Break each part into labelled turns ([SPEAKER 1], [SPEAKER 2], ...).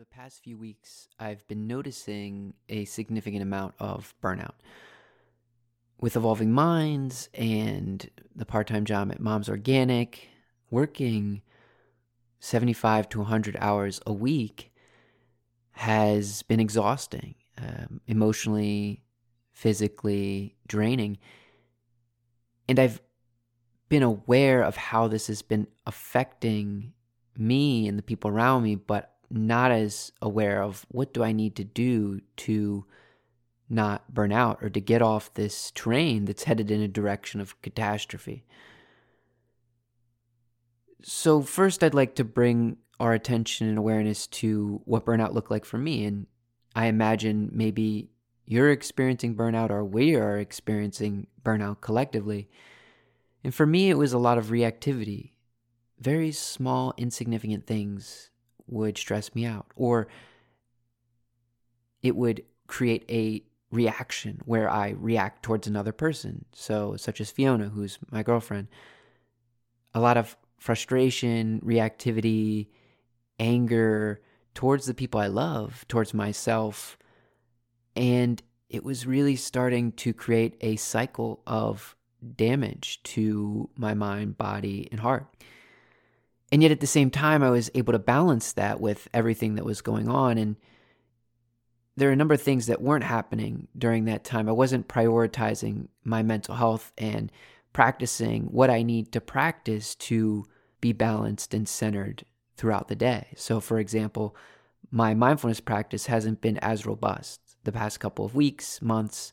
[SPEAKER 1] the past few weeks, I've been noticing a significant amount of burnout. With Evolving Minds and the part time job at Mom's Organic, working 75 to 100 hours a week has been exhausting, um, emotionally, physically draining. And I've been aware of how this has been affecting me and the people around me, but not as aware of what do I need to do to not burn out or to get off this train that's headed in a direction of catastrophe. So, first, I'd like to bring our attention and awareness to what burnout looked like for me. And I imagine maybe you're experiencing burnout or we are experiencing burnout collectively. And for me, it was a lot of reactivity. Very small, insignificant things would stress me out, or it would create a reaction where I react towards another person. So, such as Fiona, who's my girlfriend. A lot of frustration, reactivity, anger towards the people I love, towards myself. And it was really starting to create a cycle of damage to my mind, body, and heart. And yet at the same time, I was able to balance that with everything that was going on. And there are a number of things that weren't happening during that time. I wasn't prioritizing my mental health and practicing what I need to practice to be balanced and centered throughout the day. So, for example, my mindfulness practice hasn't been as robust the past couple of weeks, months.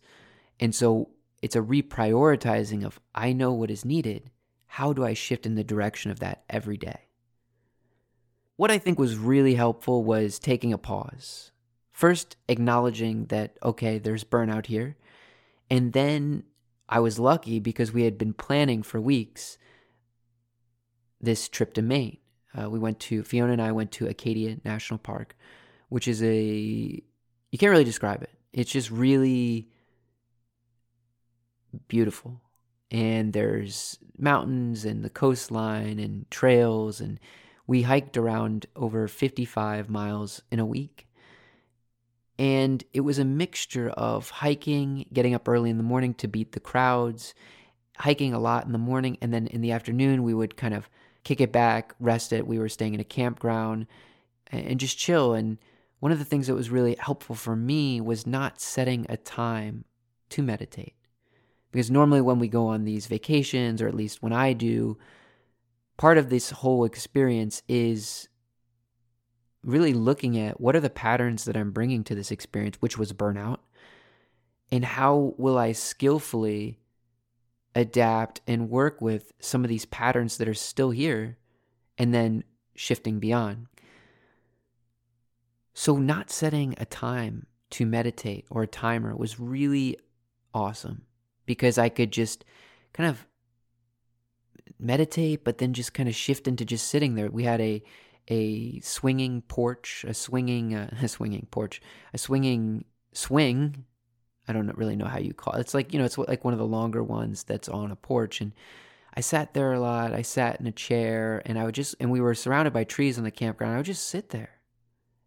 [SPEAKER 1] And so it's a reprioritizing of I know what is needed. How do I shift in the direction of that every day? What I think was really helpful was taking a pause. First, acknowledging that, okay, there's burnout here. And then I was lucky because we had been planning for weeks this trip to Maine. Uh, we went to, Fiona and I went to Acadia National Park, which is a, you can't really describe it. It's just really beautiful. And there's mountains and the coastline and trails. And we hiked around over 55 miles in a week. And it was a mixture of hiking, getting up early in the morning to beat the crowds, hiking a lot in the morning. And then in the afternoon, we would kind of kick it back, rest it. We were staying in a campground and just chill. And one of the things that was really helpful for me was not setting a time to meditate. Because normally, when we go on these vacations, or at least when I do, part of this whole experience is really looking at what are the patterns that I'm bringing to this experience, which was burnout, and how will I skillfully adapt and work with some of these patterns that are still here and then shifting beyond. So, not setting a time to meditate or a timer was really awesome because I could just kind of meditate, but then just kind of shift into just sitting there. We had a a swinging porch, a swinging uh, a swinging porch, a swinging swing. I don't really know how you call it. It's like you know, it's like one of the longer ones that's on a porch, and I sat there a lot. I sat in a chair, and I would just and we were surrounded by trees on the campground. I would just sit there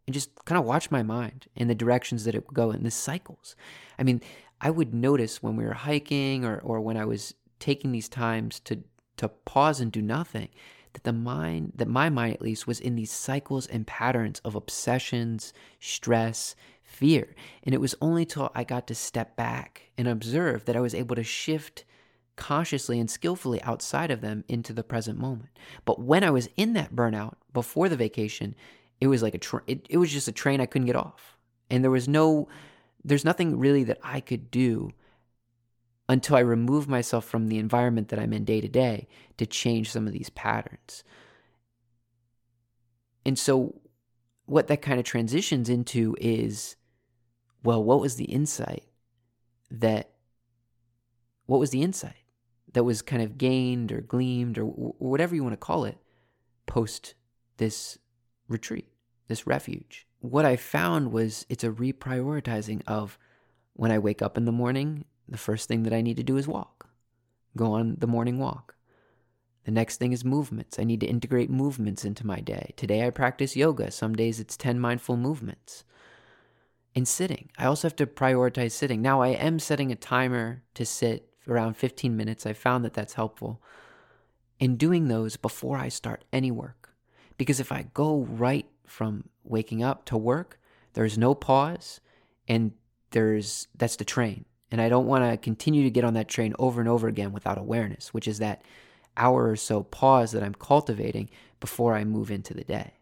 [SPEAKER 1] and just kind of watch my mind and the directions that it would go in the cycles. I mean, I would notice when we were hiking or or when I was taking these times to to pause and do nothing that the mind that my mind at least was in these cycles and patterns of obsessions stress fear. And it was only till i got to step back and observe that i was able to shift consciously and skillfully outside of them into the present moment. But when i was in that burnout before the vacation it was like a tra- it, it was just a train i couldn't get off. And there was no there's nothing really that i could do until I remove myself from the environment that I'm in day to day to change some of these patterns. And so, what that kind of transitions into is well, what was the insight that, what was the insight that was kind of gained or gleamed or, or whatever you want to call it post this retreat, this refuge? What I found was it's a reprioritizing of when I wake up in the morning, the first thing that I need to do is walk, go on the morning walk. The next thing is movements. I need to integrate movements into my day. Today I practice yoga. Some days it's 10 mindful movements. And sitting. I also have to prioritize sitting. Now I am setting a timer to sit around 15 minutes. I found that that's helpful. And doing those before I start any work. Because if I go right from waking up to work, there's no pause and there's that's the train. And I don't want to continue to get on that train over and over again without awareness, which is that hour or so pause that I'm cultivating before I move into the day.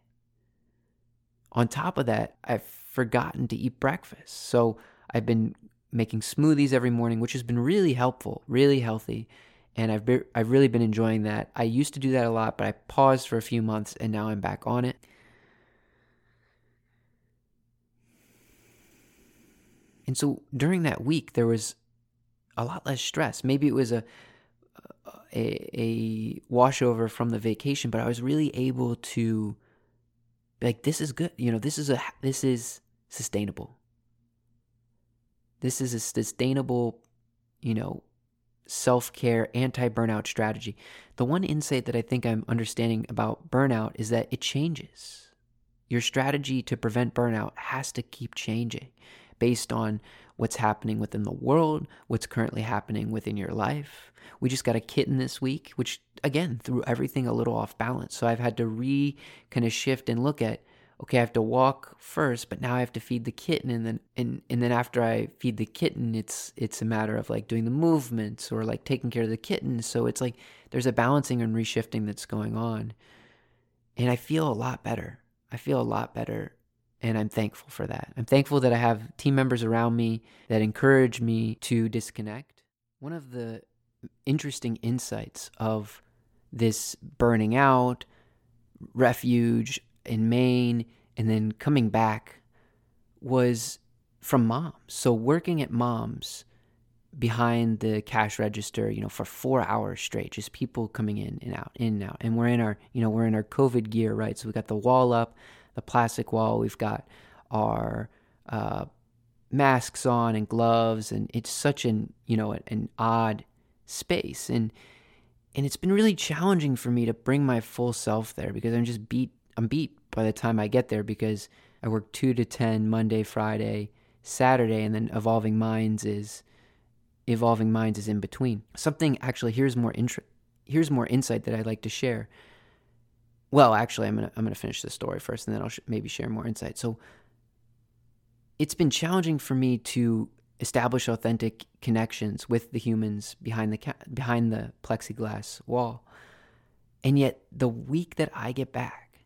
[SPEAKER 1] On top of that, I've forgotten to eat breakfast. So I've been making smoothies every morning, which has been really helpful, really healthy. And I've, be- I've really been enjoying that. I used to do that a lot, but I paused for a few months and now I'm back on it. And so during that week, there was a lot less stress. Maybe it was a, a, a washover from the vacation, but I was really able to like this is good. You know, this is a this is sustainable. This is a sustainable, you know, self-care, anti-burnout strategy. The one insight that I think I'm understanding about burnout is that it changes. Your strategy to prevent burnout has to keep changing based on what's happening within the world, what's currently happening within your life. We just got a kitten this week, which again threw everything a little off balance. So I've had to re kind of shift and look at okay, I have to walk first, but now I have to feed the kitten and then and, and then after I feed the kitten, it's it's a matter of like doing the movements or like taking care of the kitten. So it's like there's a balancing and reshifting that's going on. And I feel a lot better. I feel a lot better and I'm thankful for that. I'm thankful that I have team members around me that encourage me to disconnect. One of the interesting insights of this burning out, refuge in Maine, and then coming back was from moms. So working at moms behind the cash register, you know, for four hours straight, just people coming in and out, in and out. And we're in our, you know, we're in our COVID gear, right? So we got the wall up the plastic wall. We've got our uh, masks on and gloves, and it's such an you know an odd space, and and it's been really challenging for me to bring my full self there because I'm just beat. I'm beat by the time I get there because I work two to ten Monday, Friday, Saturday, and then Evolving Minds is Evolving Minds is in between. Something actually here's more intro, here's more insight that I'd like to share well, actually, I'm gonna I'm gonna finish the story first, and then I'll sh- maybe share more insight. So, it's been challenging for me to establish authentic connections with the humans behind the ca- behind the plexiglass wall, and yet the week that I get back,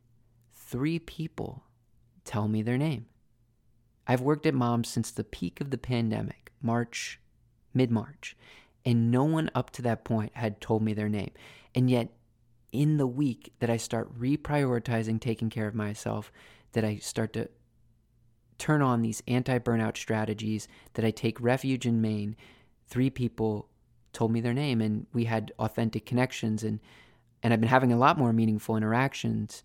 [SPEAKER 1] three people tell me their name. I've worked at Moms since the peak of the pandemic, March, mid March, and no one up to that point had told me their name, and yet in the week that I start reprioritizing taking care of myself, that I start to turn on these anti burnout strategies, that I take refuge in Maine, three people told me their name and we had authentic connections and and I've been having a lot more meaningful interactions.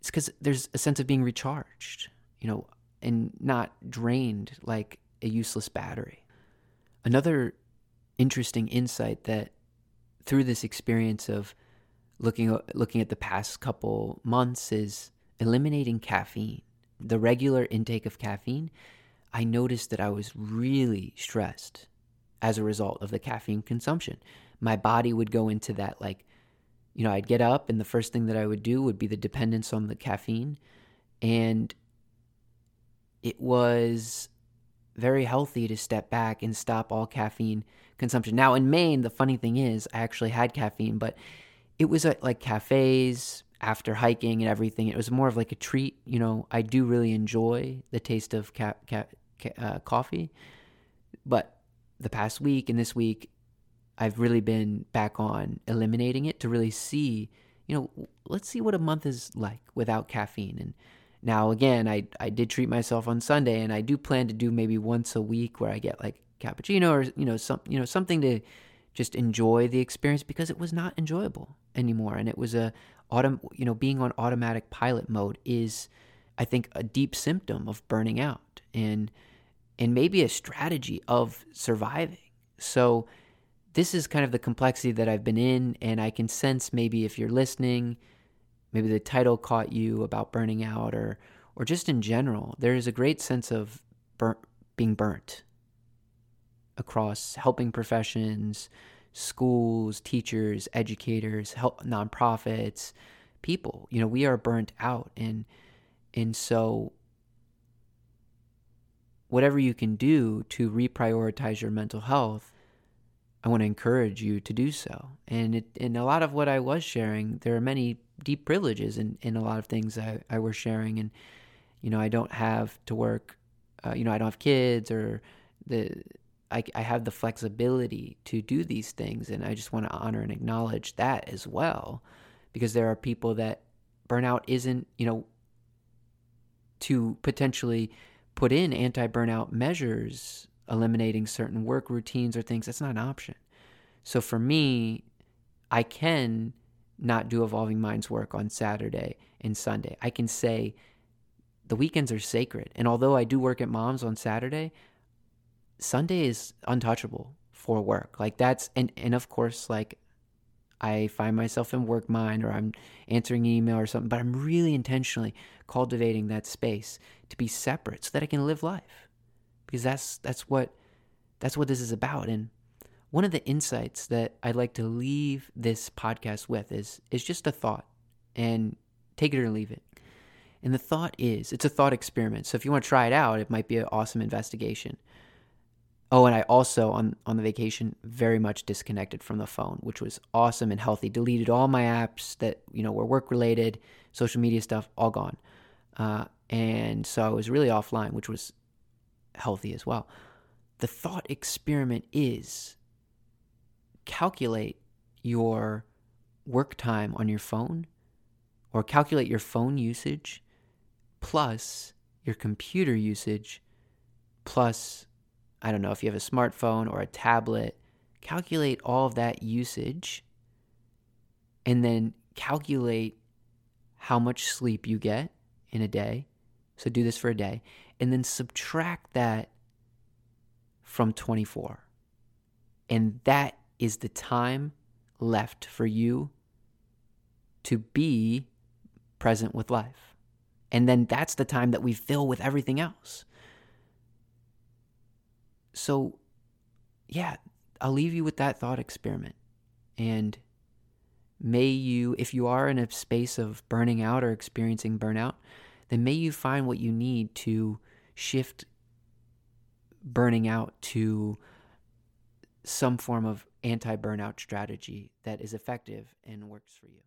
[SPEAKER 1] It's because there's a sense of being recharged, you know, and not drained like a useless battery. Another interesting insight that through this experience of looking looking at the past couple months is eliminating caffeine. The regular intake of caffeine, I noticed that I was really stressed as a result of the caffeine consumption. My body would go into that like you know, I'd get up and the first thing that I would do would be the dependence on the caffeine and it was very healthy to step back and stop all caffeine consumption. Now in Maine, the funny thing is I actually had caffeine, but it was at like cafes after hiking and everything. It was more of like a treat. You know, I do really enjoy the taste of ca- ca- ca- uh, coffee, but the past week and this week, I've really been back on eliminating it to really see, you know, let's see what a month is like without caffeine. And now again, I I did treat myself on Sunday, and I do plan to do maybe once a week where I get like cappuccino or you know some you know something to just enjoy the experience because it was not enjoyable anymore. And it was a autom- you know being on automatic pilot mode is i think a deep symptom of burning out and and maybe a strategy of surviving. So this is kind of the complexity that I've been in, and I can sense maybe if you're listening, maybe the title caught you about burning out, or or just in general, there is a great sense of being burnt across helping professions, schools, teachers, educators, help nonprofits, people. You know, we are burnt out, and and so whatever you can do to reprioritize your mental health I want to encourage you to do so. And it, in a lot of what I was sharing, there are many deep privileges in, in a lot of things I, I was sharing. And, you know, I don't have to work, uh, you know, I don't have kids or the, I, I have the flexibility to do these things. And I just want to honor and acknowledge that as well. Because there are people that burnout isn't, you know, to potentially put in anti burnout measures eliminating certain work routines or things. That's not an option. So for me, I can not do Evolving Minds work on Saturday and Sunday. I can say the weekends are sacred. And although I do work at mom's on Saturday, Sunday is untouchable for work. Like that's and and of course like I find myself in work mind or I'm answering email or something, but I'm really intentionally cultivating that space to be separate so that I can live life because that's that's what that's what this is about. And one of the insights that I'd like to leave this podcast with is is just a thought, and take it or leave it. And the thought is, it's a thought experiment. So if you want to try it out, it might be an awesome investigation. Oh, and I also on on the vacation very much disconnected from the phone, which was awesome and healthy. Deleted all my apps that you know were work related, social media stuff, all gone. Uh, and so I was really offline, which was healthy as well. The thought experiment is calculate your work time on your phone or calculate your phone usage plus your computer usage plus I don't know if you have a smartphone or a tablet, calculate all of that usage and then calculate how much sleep you get in a day. So do this for a day and then subtract that from 24. And that is the time left for you to be present with life. And then that's the time that we fill with everything else. So, yeah, I'll leave you with that thought experiment. And may you, if you are in a space of burning out or experiencing burnout, then may you find what you need to shift burning out to some form of anti burnout strategy that is effective and works for you.